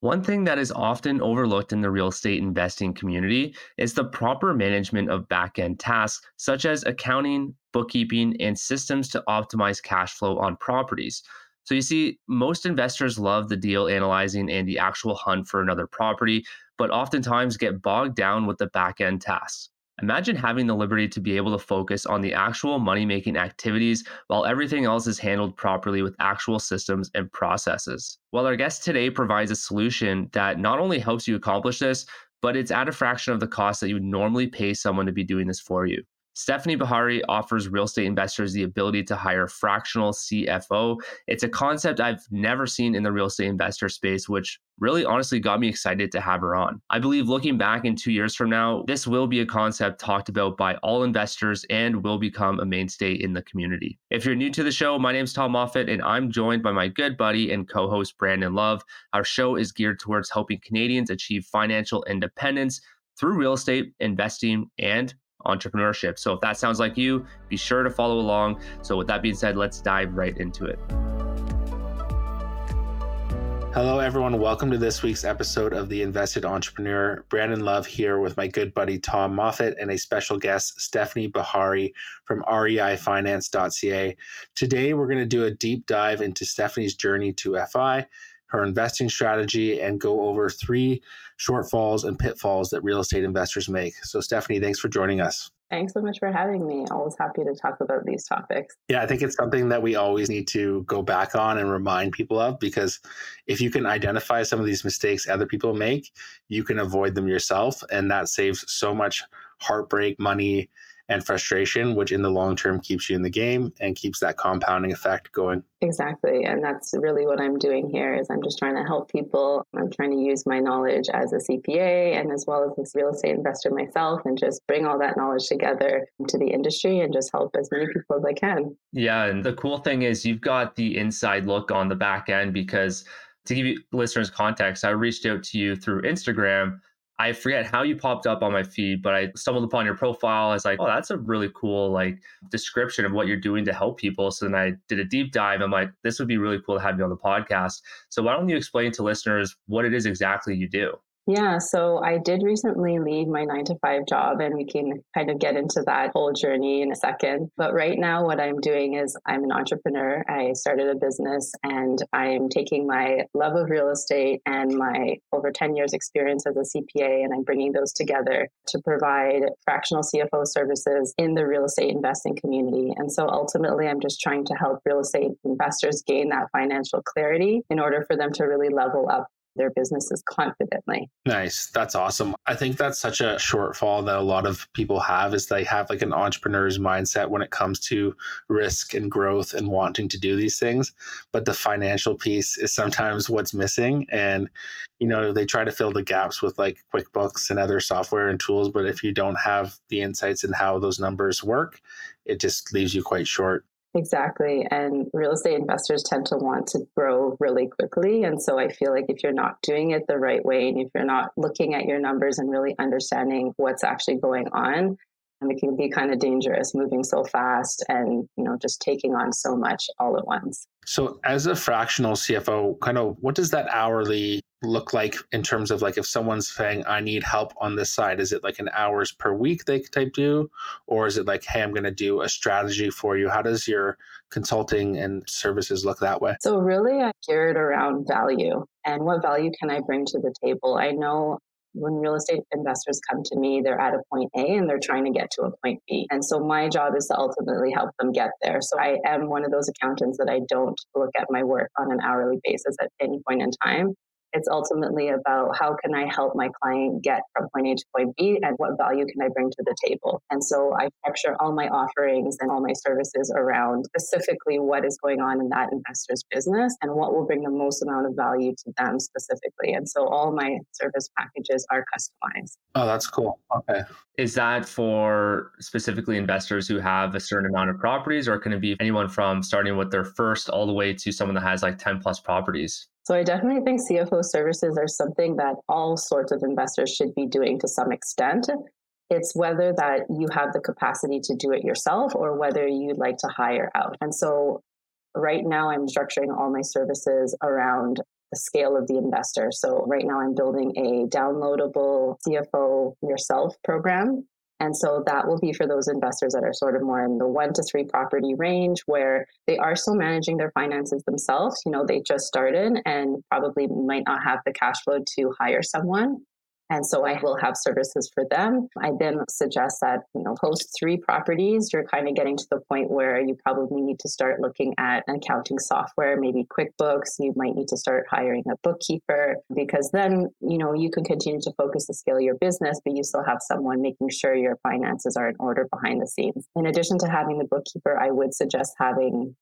One thing that is often overlooked in the real estate investing community is the proper management of back end tasks such as accounting, bookkeeping, and systems to optimize cash flow on properties. So, you see, most investors love the deal analyzing and the actual hunt for another property, but oftentimes get bogged down with the back end tasks. Imagine having the liberty to be able to focus on the actual money making activities while everything else is handled properly with actual systems and processes. Well, our guest today provides a solution that not only helps you accomplish this, but it's at a fraction of the cost that you would normally pay someone to be doing this for you. Stefanie Beharry offers real estate investors the ability to hire fractional CFO. It's a concept I've never seen in the real estate investor space, which really honestly got me excited to have her on. I believe looking back in two years from now, this will be a concept talked about by all investors and will become a mainstay in the community. If you're new to the show, my name is Tom Moffat and I'm joined by my good buddy and co host Brandon Love. Our show is geared towards helping Canadians achieve financial independence through real estate, investing, and entrepreneurship. So if that sounds like you, be sure to follow along. So with that being said, let's dive right into it. Hello, everyone. Welcome to this week's episode of The Invested Entrepreneur. Brandon Love here with my good buddy Tom Moffat and a special guest, Stefanie Beharry from reifinance.ca. Today, we're going to do a deep dive into Stefanie's journey to FI, her investing strategy, and go over three shortfalls and pitfalls that real estate investors make. So, Stefanie, thanks for joining us. Thanks so much for having me. Always happy to talk about these topics. Yeah, I think it's something that we always need to go back on and remind people of because if you can identify some of these mistakes other people make, you can avoid them yourself. And that saves so much heartbreak, money, and frustration, which in the long term keeps you in the game and keeps that compounding effect going. Exactly. And that's really what I'm doing here is I'm just trying to help people. I'm trying to use my knowledge as a CPA and as well as this real estate investor myself and just bring all that knowledge together to the industry and just help as many people as I can. Yeah. And the cool thing is you've got the inside look on the back end because to give you listeners context, I reached out to you through Instagram I forget how you popped up on my feed, but I stumbled upon your profile. I was like, oh, that's a really cool like description of what you're doing to help people. So then I did a deep dive. I'm like, this would be really cool to have you on the podcast. So why don't you explain to listeners what it is exactly you do? Yeah, so I did recently leave my nine to five job, and we can kind of get into that whole journey in a second. But right now, what I'm doing is I'm an entrepreneur. I started a business, and I'm taking my love of real estate and my over 10 years experience as a CPA, and I'm bringing those together to provide fractional CFO services in the real estate investing community. And so ultimately, I'm just trying to help real estate investors gain that financial clarity in order for them to really level up their businesses confidently. Nice. That's awesome. I think that's such a shortfall that a lot of people have is they have like an entrepreneur's mindset when it comes to risk and growth and wanting to do these things, but the financial piece is sometimes what's missing and you know, they try to fill the gaps with like QuickBooks and other software and tools, but if you don't have the insights in how those numbers work, it just leaves you quite short. Exactly. And real estate investors tend to want to grow really quickly. And so I feel like if you're not doing it the right way and if you're not looking at your numbers and really understanding what's actually going on, it can be kind of dangerous moving so fast and you know just taking on so much all at once so as a fractional cfo kind of what does that hourly look like in terms of like if someone's saying i need help on this side is it like an hours per week they could type do or is it like hey i'm going to do a strategy for you how does your consulting and services look that way so really i geared around value and what value can i bring to the table i know when real estate investors come to me, they're at a point A and they're trying to get to a point B. And so my job is to ultimately help them get there. So I am one of those accountants that I don't look at my work on an hourly basis at any point in time. It's ultimately about how can I help my client get from point A to point B and what value can I bring to the table. And so I structure all my offerings and all my services around specifically what is going on in that investor's business and what will bring the most amount of value to them specifically. And so all my service packages are customized. Oh, that's cool. Okay. Is that for specifically investors who have a certain amount of properties, or can it be anyone from starting with their first all the way to someone that has like 10 plus properties? So I definitely think CFO services are something that all sorts of investors should be doing to some extent. It's whether that you have the capacity to do it yourself or whether you'd like to hire out. And so right now I'm structuring all my services around the scale of the investor. So right now I'm building a downloadable CFO yourself program. And so that will be for those investors that are sort of more in the one to three property range where they are still managing their finances themselves. You know, they just started and probably might not have the cash flow to hire someone. And so I will have services for them. I then suggest that, you know, post three properties, you're kind of getting to the point where you probably need to start looking at accounting software, maybe QuickBooks. You might need to start hiring a bookkeeper because then, you know, you can continue to focus to scale your business, but you still have someone making sure your finances are in order behind the scenes. In addition to having the bookkeeper, I would suggest having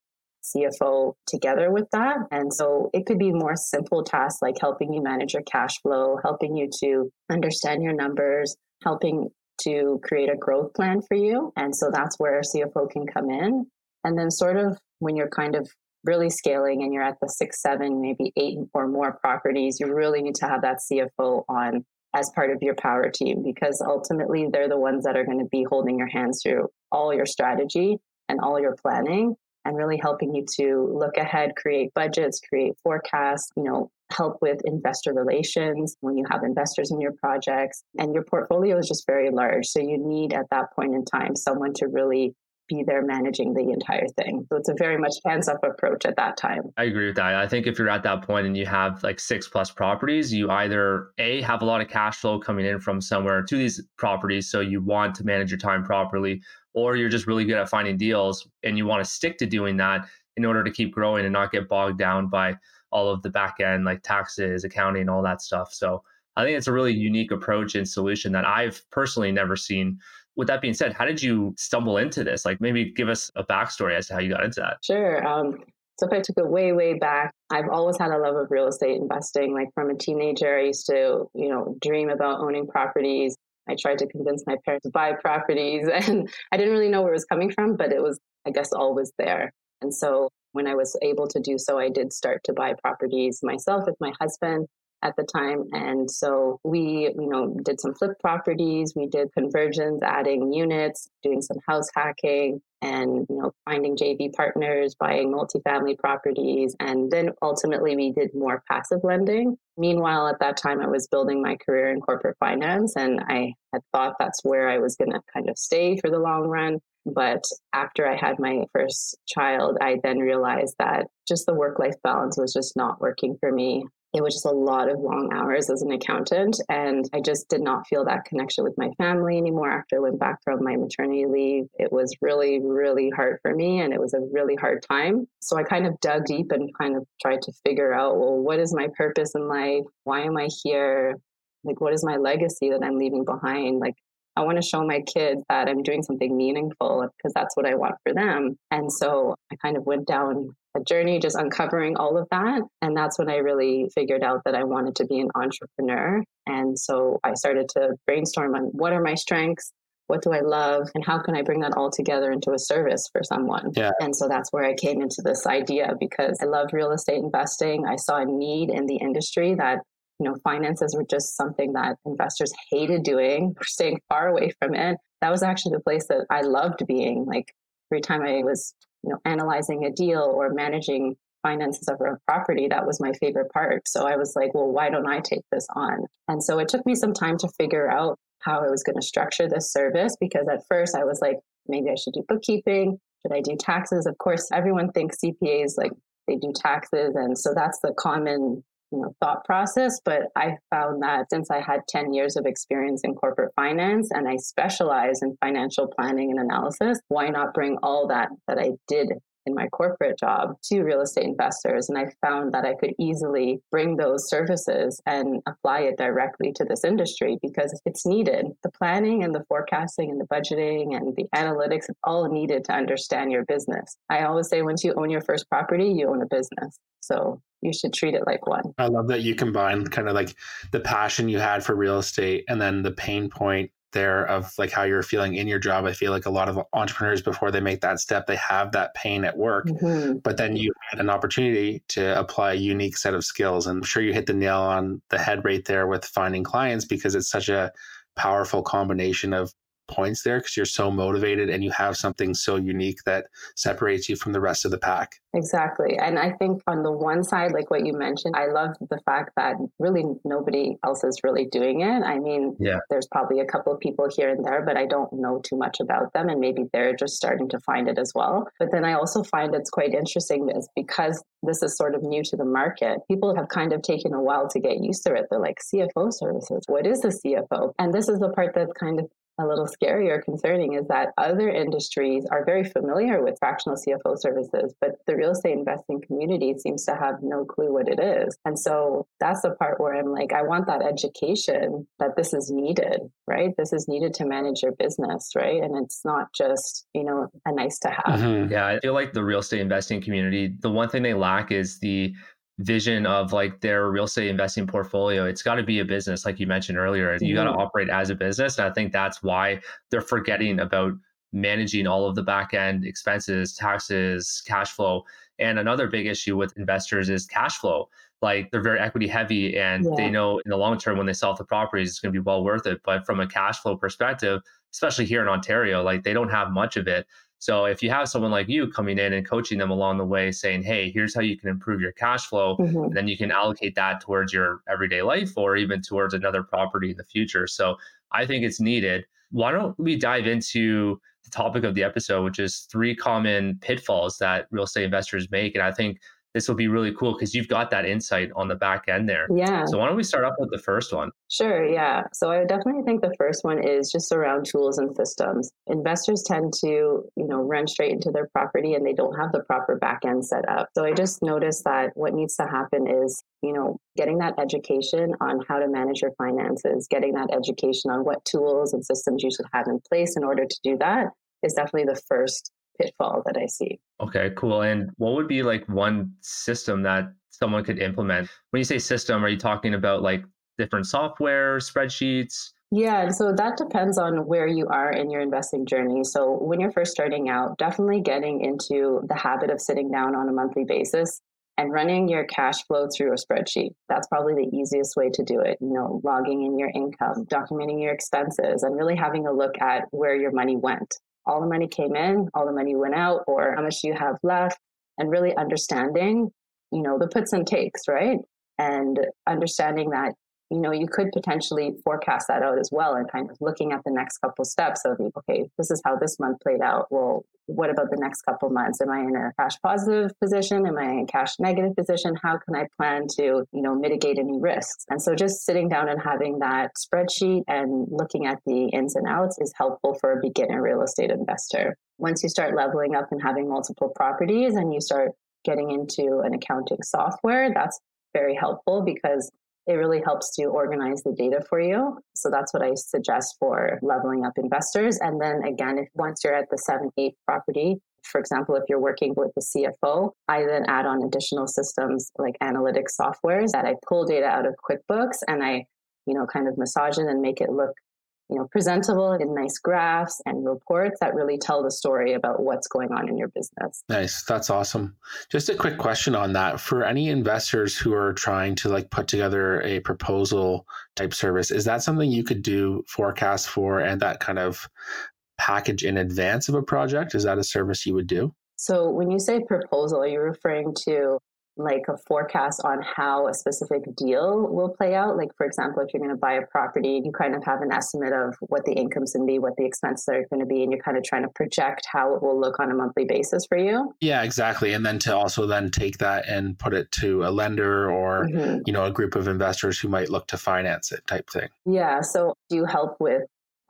CFO together with that. And so it could be more simple tasks like helping you manage your cash flow, helping you to understand your numbers, helping to create a growth plan for you. And so that's where CFO can come in. And then, sort of, when you're kind of really scaling and you're at the six, seven, maybe eight or more properties, you really need to have that CFO on as part of your power team because ultimately they're the ones that are going to be holding your hands through all your strategy and all your planning and really helping you to look ahead, create budgets, create forecasts, you know, help with investor relations when you have investors in your projects. And your portfolio is just very large. So you need at that point in time someone to really be there managing the entire thing. So it's a very much hands up approach at that time. I agree with that. I think if you're at that point and you have like six plus properties, you either A, have a lot of cash flow coming in from somewhere to these properties. So you want to manage your time properly, or you're just really good at finding deals and you want to stick to doing that in order to keep growing and not get bogged down by all of the back end like taxes, accounting, all that stuff. So I think it's a really unique approach and solution that I've personally never seen. With that being said, how did you stumble into this? Like maybe give us a backstory as to how you got into that. Sure. Um, so if I took it way, way back, I've always had a love of real estate investing. Like from a teenager, I used to, you know, dream about owning properties. I tried to convince my parents to buy properties and I didn't really know where it was coming from, but it was, I guess, always there. And so when I was able to do so, I did start to buy properties myself with my husband at the time. And so we, you know, did some flip properties, we did conversions, adding units, doing some house hacking, and you know, finding JV partners, buying multifamily properties, and then ultimately we did more passive lending. Meanwhile, at that time, I was building my career in corporate finance, and I had thought that's where I was going to kind of stay for the long run. But after I had my first child, I then realized that just the work life balance was just not working for me it was just a lot of long hours as an accountant. And I just did not feel that connection with my family anymore after I went back from my maternity leave. It was really, really hard for me and it was a really hard time. So I kind of dug deep and kind of tried to figure out well, what is my purpose in life? Why am I here? Like, what is my legacy that I'm leaving behind? Like, I want to show my kids that I'm doing something meaningful because that's what I want for them. And so I kind of went down a journey just uncovering all of that. And that's when I really figured out that I wanted to be an entrepreneur. And so I started to brainstorm on what are my strengths? What do I love? And how can I bring that all together into a service for someone? Yeah. And so that's where I came into this idea because I love real estate investing. I saw a need in the industry that you know, finances were just something that investors hated doing, staying far away from it. That was actually the place that I loved being. Like every time I was you know, analyzing a deal or managing finances of a property, that was my favorite part. So I was like, well, why don't I take this on? And so it took me some time to figure out how I was going to structure this service because at first I was like, maybe I should do bookkeeping. Should I do taxes? Of course, everyone thinks CPAs like they do taxes. And so that's the common you know, thought process, but I found that since I had 10 years of experience in corporate finance and I specialize in financial planning and analysis, why not bring all that that I did in my corporate job to real estate investors. And I found that I could easily bring those services and apply it directly to this industry because it's needed. The planning and the forecasting and the budgeting and the analytics, it's all needed to understand your business. I always say once you own your first property, you own a business. So you should treat it like one. I love that you combine kind of like the passion you had for real estate and then the pain point there of like how you're feeling in your job. I feel like a lot of entrepreneurs before they make that step, they have that pain at work, mm-hmm. but then you had an opportunity to apply a unique set of skills. And I'm sure you hit the nail on the head right there with finding clients because it's such a powerful combination of points there because you're so motivated and you have something so unique that separates you from the rest of the pack. Exactly. And I think on the one side, like what you mentioned, I love the fact that really nobody else is really doing it. I mean, yeah. there's probably a couple of people here and there, but I don't know too much about them. And maybe they're just starting to find it as well. But then I also find it's quite interesting is because this is sort of new to the market, people have kind of taken a while to get used to it. They're like, CFO services, what is a CFO? And this is the part that's kind of a little scary or concerning is that other industries are very familiar with fractional CFO services, but the real estate investing community seems to have no clue what it is. And so that's the part where I'm like, I want that education that this is needed, right? This is needed to manage your business, right? And it's not just, you know, a nice to have. Mm-hmm. Yeah, I feel like the real estate investing community, the one thing they lack is the vision of like their real estate investing portfolio it's got to be a business like you mentioned earlier you got to mm-hmm. operate as a business and i think that's why they're forgetting about managing all of the back end expenses taxes cash flow and another big issue with investors is cash flow like they're very equity heavy and yeah. they know in the long term when they sell the properties it's going to be well worth it but from a cash flow perspective especially here in ontario like they don't have much of it so if you have someone like you coming in and coaching them along the way, saying, "Hey, here's how you can improve your cash flow," mm-hmm. then you can allocate that towards your everyday life or even towards another property in the future. So I think it's needed. Why don't we dive into the topic of the episode, which is three common pitfalls that real estate investors make, and I think this will be really cool because you've got that insight on the back end there. Yeah. So why don't we start off with the first one? Sure. Yeah. So I definitely think the first one is just around tools and systems. Investors tend to, you know, run straight into their property and they don't have the proper back end set up. So I just noticed that what needs to happen is, you know, getting that education on how to manage your finances, getting that education on what tools and systems you should have in place in order to do that is definitely the first pitfall that I see. Okay, cool. And what would be like one system that someone could implement? When you say system, are you talking about like different software, spreadsheets? Yeah, so that depends on where you are in your investing journey. So, when you're first starting out, definitely getting into the habit of sitting down on a monthly basis and running your cash flow through a spreadsheet. That's probably the easiest way to do it. You know, logging in your income, documenting your expenses, and really having a look at where your money went all the money came in, all the money went out, or how much do you have left, and really understanding, you know, the puts and takes, right? And understanding that you know, you could potentially forecast that out as well and kind of looking at the next couple steps of, okay, this is how this month played out. Well, what about the next couple months? Am I in a cash positive position? Am I in a cash negative position? How can I plan to, you know, mitigate any risks? And so just sitting down and having that spreadsheet and looking at the ins and outs is helpful for a beginner real estate investor. Once you start leveling up and having multiple properties and you start getting into an accounting software, that's very helpful because it really helps to organize the data for you. So that's what I suggest for leveling up investors. And then again, if once you're at the seven, eight property, for example, if you're working with the CFO, I then add on additional systems like analytics softwares that I pull data out of QuickBooks and I, you know, kind of massage it and make it look you know, presentable in nice graphs and reports that really tell the story about what's going on in your business. Nice. That's awesome. Just a quick question on that. For any investors who are trying to like put together a proposal type service, is that something you could do forecast for and that kind of package in advance of a project? Is that a service you would do? So when you say proposal, you're you referring to like a forecast on how a specific deal will play out. Like, for example, if you're going to buy a property, you kind of have an estimate of what the income's going to be, what the expenses are going to be, and you're kind of trying to project how it will look on a monthly basis for you. Yeah, exactly. And then to also then take that and put it to a lender or, mm-hmm. you know, a group of investors who might look to finance it type thing. Yeah. So do you help with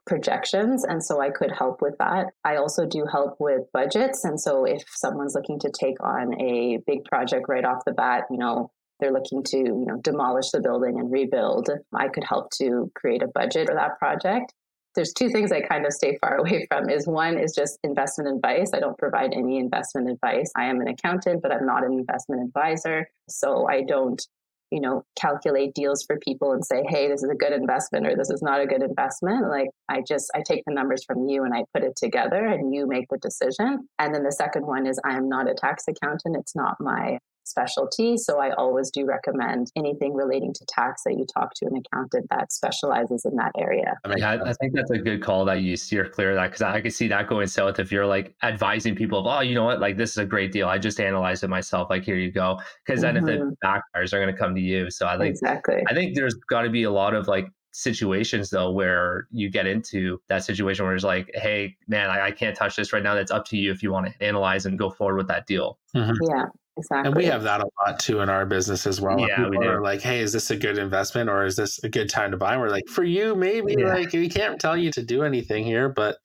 projections. And so I could help with that. I also do help with budgets. And so if someone's looking to take on a big project right off the bat, you know, they're looking to, you know, demolish the building and rebuild, I could help to create a budget for that project. There's two things I kind of stay far away from is one is just investment advice. I don't provide any investment advice. I am an accountant, but I'm not an investment advisor. So I don't you know, calculate deals for people and say, hey, this is a good investment or this is not a good investment. Like I just, I take the numbers from you and I put it together and you make the decision. And then the second one is I am not a tax accountant. It's not my specialty. So I always do recommend anything relating to tax that you talk to an accountant that specializes in that area. Yeah, I think that's a good call that you steer clear of that because I can see that going south if you're like advising people, of, oh, you know what, like this is a great deal. I just analyzed it myself. Like here you go. Because then mm-hmm. if it backfires, they're going to come to you. So I think exactly. I think there's got to be a lot of like situations though where you get into that situation where it's like hey man I, I, can't touch this right now that's up to you if you want to analyze and go forward with that deal mm-hmm. yeah exactly and we have that a lot too in our business as well. Yeah we are like hey is this a good investment or is this a good time to buy? And we're like for you maybe yeah. like we can't tell you to do anything here but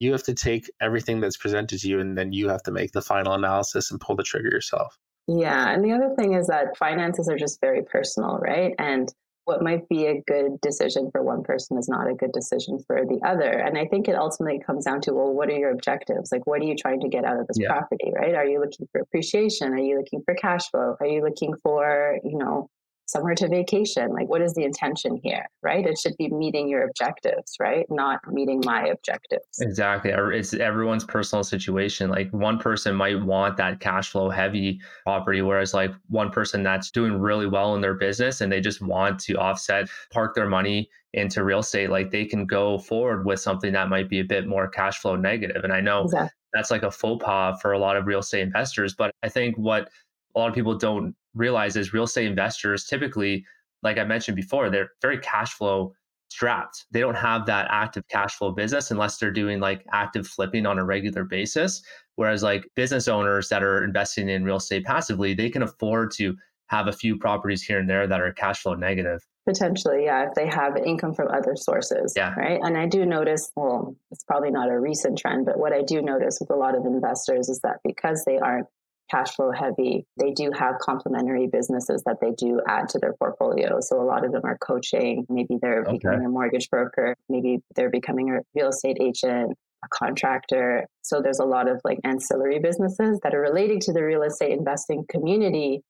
you have to take everything that's presented to you and then you have to make the final analysis and pull the trigger yourself. Yeah and the other thing is that finances are just very personal right? And what might be a good decision for one person is not a good decision for the other. And I think it ultimately comes down to, well, what are your objectives? Like, what are you trying to get out of this yeah. property, right? Are you looking for appreciation? Are you looking for cash flow? Are you looking for, you know, somewhere to vacation like what is the intention here right it should be meeting your objectives right not meeting my objectives exactly it's everyone's personal situation like one person might want that cash flow heavy property whereas like one person that's doing really well in their business and they just want to offset park their money into real estate like they can go forward with something that might be a bit more cash flow negative and i know exactly. that's like a faux pas for a lot of real estate investors but i think what a lot of people don't realize is real estate investors typically, like I mentioned before, they're very cash flow strapped. They don't have that active cash flow business unless they're doing like active flipping on a regular basis. Whereas like business owners that are investing in real estate passively, they can afford to have a few properties here and there that are cash flow negative. Potentially, yeah, if they have income from other sources. Yeah. Right. And I do notice, well, it's probably not a recent trend, but what I do notice with a lot of investors is that because they aren't cash flow heavy. They do have complementary businesses that they do add to their portfolio. So a lot of them are coaching. Maybe they're okay. becoming a mortgage broker. Maybe they're becoming a real estate agent, a contractor. So there's a lot of like ancillary businesses that are relating to the real estate investing community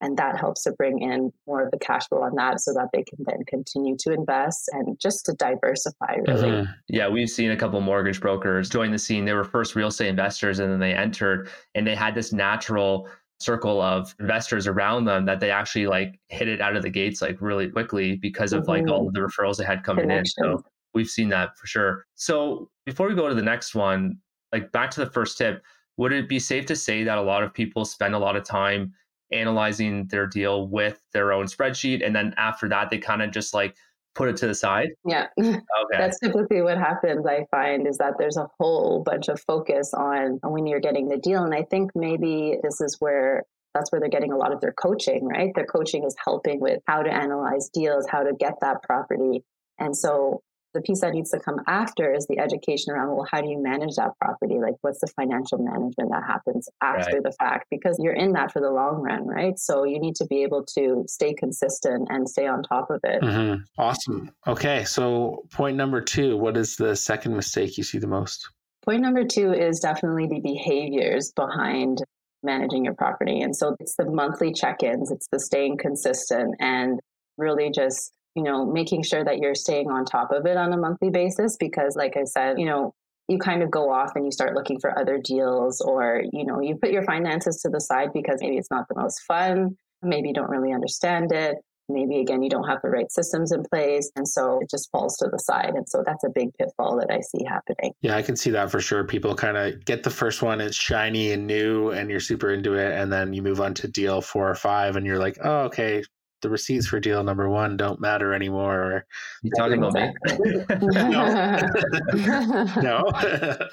and that helps to bring in more of the cash flow on that so that they can then continue to invest and just to diversify really. Mm-hmm. yeah we've seen a couple mortgage brokers join the scene. They were first real estate investors and then they entered and they had this natural circle of investors around them that they actually like hit it out of the gates like really quickly because of mm-hmm. like all of the referrals they had coming in. So we've seen that for sure. So before we go to the next one like back to the first tip would it be safe to say that a lot of people spend a lot of time analyzing their deal with their own spreadsheet and then after that they kind of just like put it to the side? Yeah. Okay. That's typically what happens i find is that there's a whole bunch of focus on when you're getting the deal and i think maybe this is where that's where they're getting a lot of their coaching right? Their coaching is helping with how to analyze deals how to get that property and so the piece that needs to come after is the education around well how do you manage that property? Like what's the financial management that happens after right. the fact? Because you're in that for the long run right? So you need to be able to stay consistent and stay on top of it. Mm-hmm. awesome. Okay so point number two what is the second mistake you see the most? Point number two is definitely the behaviors behind managing your property. And so it's the monthly check-ins it's the staying consistent and really just you know, making sure that you're staying on top of it on a monthly basis because, like I said, you know, you kind of go off and you start looking for other deals or, you know, you put your finances to the side because maybe it's not the most fun, maybe you don't really understand it. Maybe again, you don't have the right systems in place. And so it just falls to the side. And so that's a big pitfall that I see happening. Yeah, I can see that for sure. People kind of get the first one, it's shiny and new, and you're super into it. And then you move on to deal four or five, and you're like, oh, okay, the receipts for deal number one don't matter anymore. Or, you talking about me? no. no.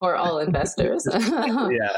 or all investors. yeah.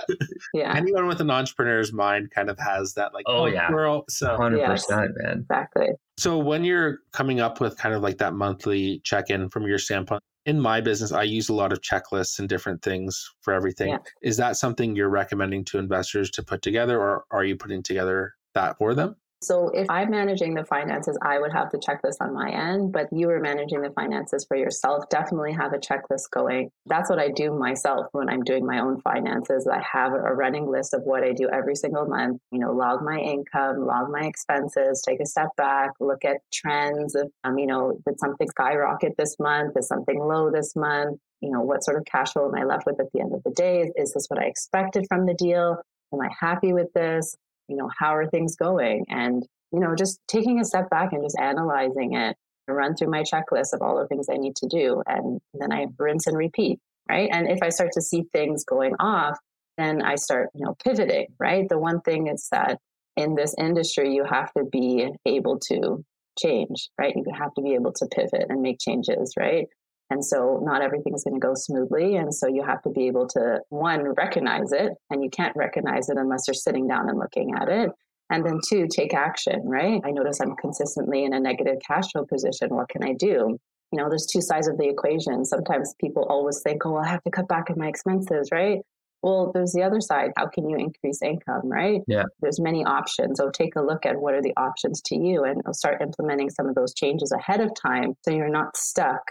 Yeah. Anyone with an entrepreneur's mind kind of has that like, oh, oh yeah. Girl. So 100%, yes, man. Exactly. So when you're coming up with kind of like that monthly check-in from your standpoint, in my business, I use a lot of checklists and different things for everything. Yeah. Is that something you're recommending to investors to put together, or are you putting together that for them? So if I'm managing the finances, I would have the checklist on my end, but you are managing the finances for yourself. Definitely have a checklist going. That's what I do myself when I'm doing my own finances. I have a running list of what I do every single month, you know, log my income, log my expenses, take a step back, look at trends. Um, you know, did something skyrocket this month? Is something low this month? You know, what sort of cash flow am I left with at the end of the day? Is this what I expected from the deal? Am I happy with this? You know, how are things going? And, you know, just taking a step back and just analyzing it, run through my checklist of all the things I need to do. And then I rinse and repeat, right? And if I start to see things going off, then I start, you know, pivoting, right? The one thing is that in this industry, you have to be able to change, right? You have to be able to pivot and make changes, right? And so not everything's going to go smoothly. And so you have to be able to, one, recognize it. And you can't recognize it unless you're sitting down and looking at it. And then two, take action, right? I notice I'm consistently in a negative cash flow position. What can I do? You know, there's two sides of the equation. Sometimes people always think, oh, I have to cut back on my expenses, right? Well, there's the other side. How can you increase income, right? Yeah. There's many options. So take a look at what are the options to you and start implementing some of those changes ahead of time so you're not stuck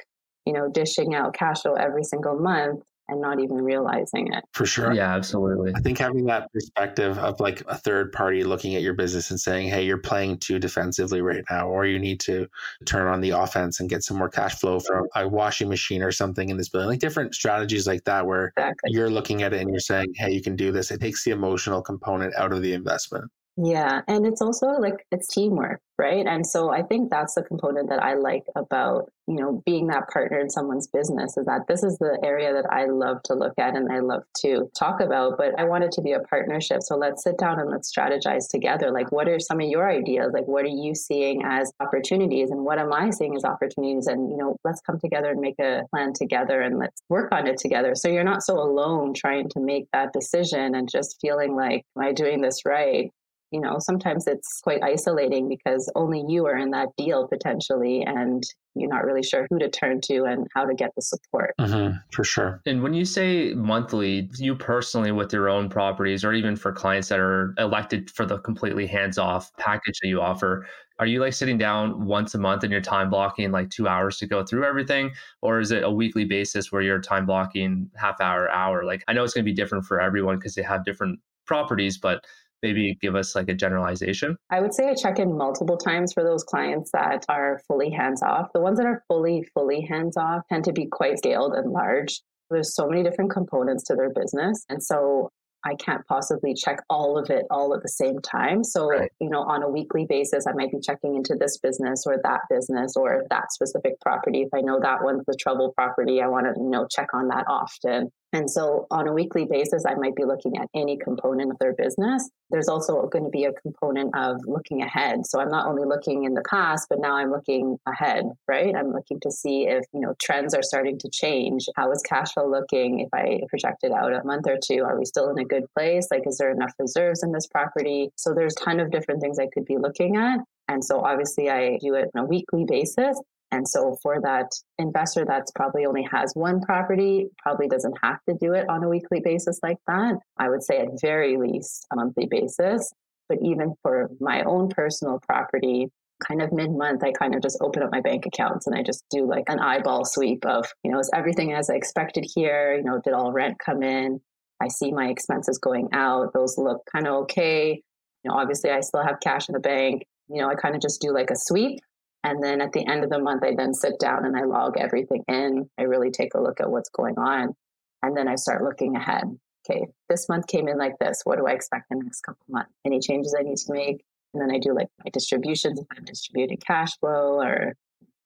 you know, dishing out cash flow every single month and not even realizing it. For sure. Yeah, absolutely. I think having that perspective of like a third party looking at your business and saying, hey, you're playing too defensively right now, or you need to turn on the offense and get some more cash flow from a washing machine or something in this building, like different strategies like that, where exactly. you're looking at it and you're saying, hey, you can do this. It takes the emotional component out of the investment. Yeah. And it's also like it's teamwork, right? And so I think that's the component that I like about, you know, being that partner in someone's business is that this is the area that I love to look at and I love to talk about, but I want it to be a partnership. So let's sit down and let's strategize together. Like, what are some of your ideas? Like, what are you seeing as opportunities and what am I seeing as opportunities? And, you know, let's come together and make a plan together and let's work on it together. So you're not so alone trying to make that decision and just feeling like, am I doing this right? You know sometimes it's quite isolating because only you are in that deal potentially and you're not really sure who to turn to and how to get the support. Mm-hmm, for sure. And when you say monthly you personally with your own properties or even for clients that are elected for the completely hands-off package that you offer are you like sitting down once a month and you're time blocking like two hours to go through everything? Or is it a weekly basis where you're time blocking half hour hour? Like i know it's going to be different for everyone because they have different properties but maybe give us like a generalization? I would say I check in multiple times for those clients that are fully hands off. The ones that are fully, fully hands off tend to be quite scaled and large. There's so many different components to their business. And so I can't possibly check all of it all at the same time. So, right. you know, on a weekly basis, I might be checking into this business or that business or that specific property. If I know that one's the trouble property, I want to, you know, check on that often. And so on a weekly basis, I might be looking at any component of their business. There's also going to be a component of looking ahead. So I'm not only looking in the past, but now I'm looking ahead, right? I'm looking to see if, you know, trends are starting to change. How is cash flow looking? If I project it out a month or two, are we still in a good place? Like, is there enough reserves in this property? So there's a ton of different things I could be looking at. And so obviously I do it on a weekly basis. And so for that investor that's probably only has one property, probably doesn't have to do it on a weekly basis like that. I would say at very least a monthly basis. But even for my own personal property, kind of mid month, I kind of just open up my bank accounts and I just do like an eyeball sweep of, you know, is everything as I expected here? You know, did all rent come in? I see my expenses going out. Those look kind of okay. You know, obviously I still have cash in the bank. You know, I kind of just do like a sweep and then at the end of the month, I then sit down and I log everything in. I really take a look at what's going on. And then I start looking ahead. Okay, this month came in like this. What do I expect the next couple months? Any changes I need to make? And then I do like my distributions if I'm distributing cash flow or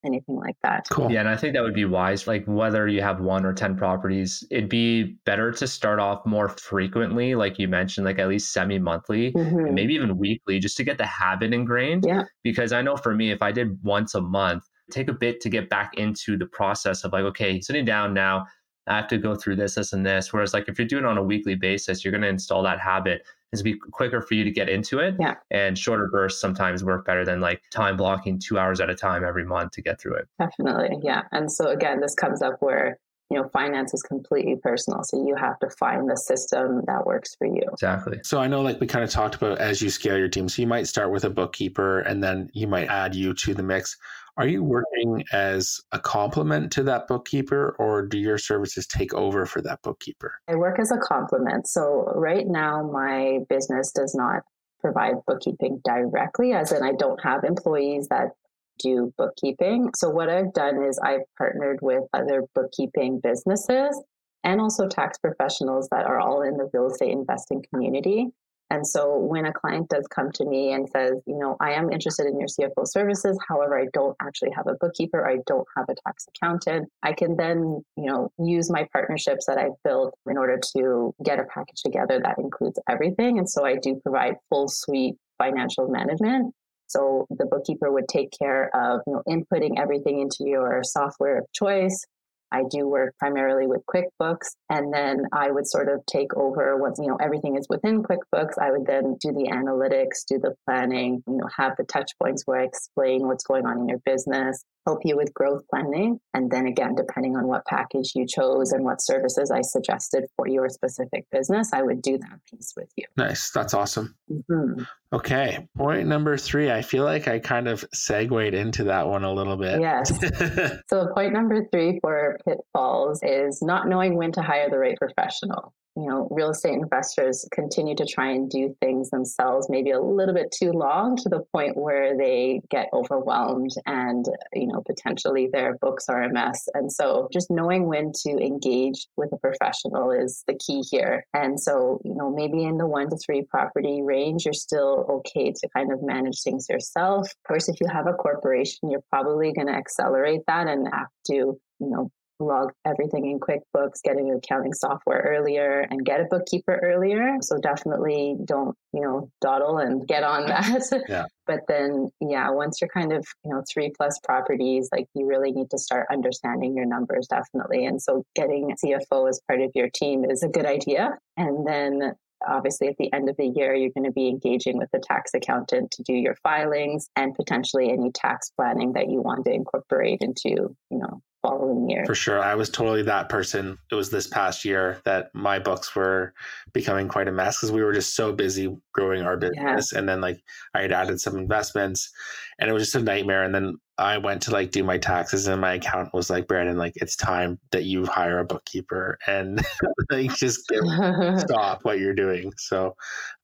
anything like that. Cool. Yeah, and I think that would be wise. Like whether you have one or 10 properties, it'd be better to start off more frequently, like you mentioned, like at least semi monthly, mm-hmm. maybe even weekly, just to get the habit ingrained. Yeah. Because I know for me, if I did once a month, take a bit to get back into the process of like, okay, sitting down now, I have to go through this, this, and this. Whereas like if you're doing it on a weekly basis, you're going to install that habit It's be quicker for you to get into it. Yeah. And shorter bursts sometimes work better than like time blocking two hours at a time every month to get through it. Definitely. Yeah. And so again, this comes up where you know finance is completely personal so you have to find the system that works for you exactly so i know like we kind of talked about as you scale your team so you might start with a bookkeeper and then you might add you to the mix are you working as a complement to that bookkeeper or do your services take over for that bookkeeper? I work as a complement. So right now my business does not provide bookkeeping directly as in I don't have employees that do bookkeeping. So what I've done is I've partnered with other bookkeeping businesses and also tax professionals that are all in the real estate investing community. And so when a client does come to me and says, you know, I am interested in your CFO services, however, I don't actually have a bookkeeper, I don't have a tax accountant, I can then, you know, use my partnerships that I've built in order to get a package together that includes everything. And so I do provide full suite financial management. So the bookkeeper would take care of you know, inputting everything into your software of choice, I do work primarily with QuickBooks, and then I would sort of take over once you know everything is within QuickBooks. I would then do the analytics, do the planning, you know, have the touch points where I explain what's going on in your business, help you with growth planning. And then again, depending on what package you chose and what services I suggested for your specific business, I would do that piece with you. Nice. That's awesome. Mm-hmm. Okay. Point number three. I feel like I kind of segued into that one a little bit. Yes. so, point number three for pitfalls is not knowing when to hire the right professional you know, real estate investors continue to try and do things themselves, maybe a little bit too long to the point where they get overwhelmed and, you know, potentially their books are a mess. And so just knowing when to engage with a professional is the key here. And so, you know, maybe in the one to three property range, you're still okay to kind of manage things yourself. Of course, if you have a corporation, you're probably going to accelerate that and have to you know log everything in QuickBooks, get an accounting software earlier, and get a bookkeeper earlier. So definitely don't, you know, dawdle and get on that. Yeah. but then, yeah, once you're kind of, you know, three plus properties, like you really need to start understanding your numbers, definitely. And so getting CFO as part of your team is a good idea. And then obviously at the end of the year you're going to be engaging with the tax accountant to do your filings and potentially any tax planning that you want to incorporate into you know following year. For sure. I was totally that person. It was this past year that my books were becoming quite a mess because we were just so busy growing our business. Yeah. And then like I had added some investments and it was just a nightmare. And then I went to like do my taxes and my accountant was like, Brandon, like it's time that you hire a bookkeeper and like just stop what you're doing. So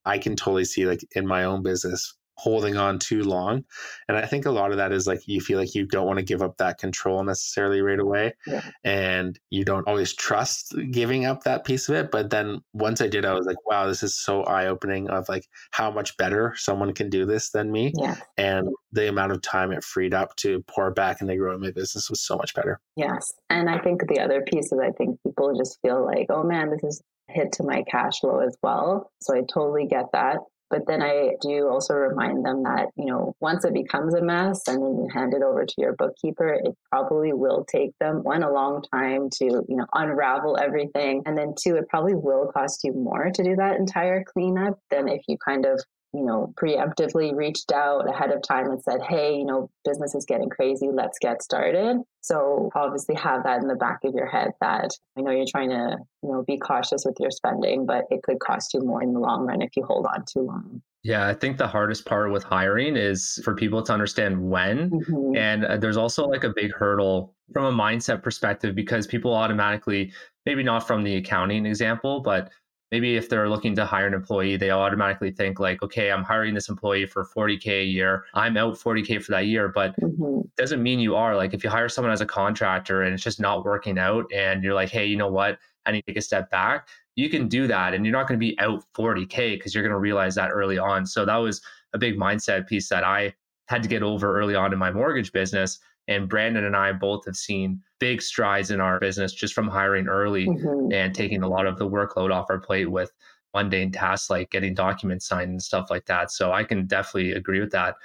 I can totally see like in my own business holding on too long. And I think a lot of that is like you feel like you don't want to give up that control necessarily right away. Yeah. And you don't always trust giving up that piece of it. But then once I did, I was like, wow, this is so eye opening of like how much better someone can do this than me. Yeah. And the amount of time it freed up to pour back into growing my business was so much better. Yes. And I think the other piece is I think people just feel like, oh man, this is hit to my cash flow as well. So I totally get that. But then I do also remind them that, you know, once it becomes a mess and then you hand it over to your bookkeeper, it probably will take them one, a long time to, you know, unravel everything. And then two, it probably will cost you more to do that entire cleanup than if you kind of you know, preemptively reached out ahead of time and said, hey, you know, business is getting crazy, let's get started. So obviously have that in the back of your head that I know you're trying to, you know, be cautious with your spending, but it could cost you more in the long run if you hold on too long. Yeah, I think the hardest part with hiring is for people to understand when. Mm-hmm. And uh, there's also like a big hurdle from a mindset perspective because people automatically, maybe not from the accounting example, but maybe if they're looking to hire an employee, they automatically think like, okay, I'm hiring this employee for 40K a year. I'm out 40K for that year, but mm-hmm. doesn't mean you are. Like if you hire someone as a contractor and it's just not working out and you're like, hey, you know what? I need to take a step back. You can do that and you're not going to be out 40K because you're going to realize that early on. So that was a big mindset piece that I had to get over early on in my mortgage business and Brandon and I both have seen big strides in our business just from hiring early mm-hmm. and taking a lot of the workload off our plate with mundane tasks like getting documents signed and stuff like that. So I can definitely agree with that.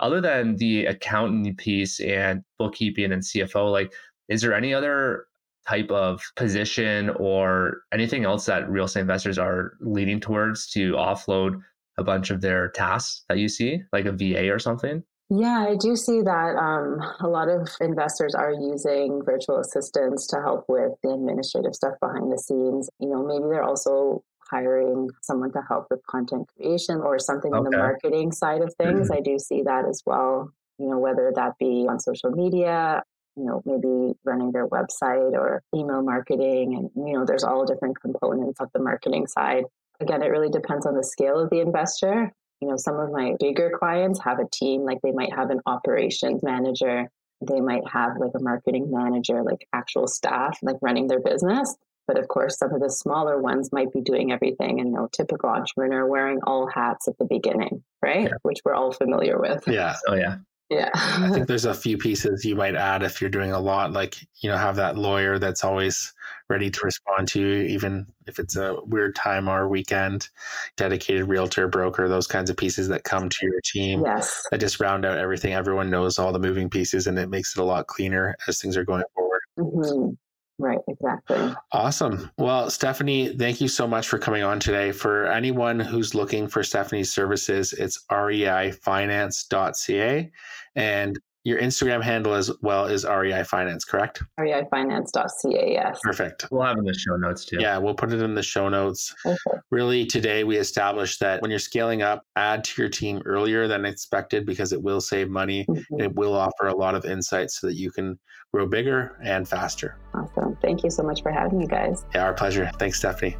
Other than the accounting piece and bookkeeping and CFO, like, is there any other type of position or anything else that real estate investors are leaning towards to offload a bunch of their tasks that you see, like a VA or something? Yeah, I do see that um, a lot of investors are using virtual assistants to help with the administrative stuff behind the scenes. You know, maybe they're also hiring someone to help with content creation or something okay. in the marketing side of things. Mm-hmm. I do see that as well. You know, whether that be on social media, you know, maybe running their website or email marketing. And, you know, there's all different components of the marketing side. Again, it really depends on the scale of the investor you know, some of my bigger clients have a team, like they might have an operations manager, they might have like a marketing manager, like actual staff, like running their business. But of course, some of the smaller ones might be doing everything and no typical entrepreneur wearing all hats at the beginning, right? Yeah. Which we're all familiar with. Yeah. Oh, yeah. Yeah. I think there's a few pieces you might add if you're doing a lot, like, you know, have that lawyer that's always ready to respond to you, even if it's a weird time or weekend, dedicated realtor, broker, those kinds of pieces that come to your team. Yes. That just round out everything. Everyone knows all the moving pieces and it makes it a lot cleaner as things are going forward. Mm-hmm. Right, exactly. Awesome. Well, Stefanie, thank you so much for coming on today. For anyone who's looking for Stefanie's services, it's reifinance.ca. And your Instagram handle as well is REI Finance, correct? REIfinance.ca, yes. Perfect. We'll have in the show notes too. Yeah, we'll put it in the show notes. Okay. Really, today we established that when you're scaling up, add to your team earlier than expected because it will save money. Mm-hmm. It will offer a lot of insights so that you can grow bigger and faster. Awesome. Thank you so much for having me, guys. Yeah, our pleasure. Thanks, Stefanie.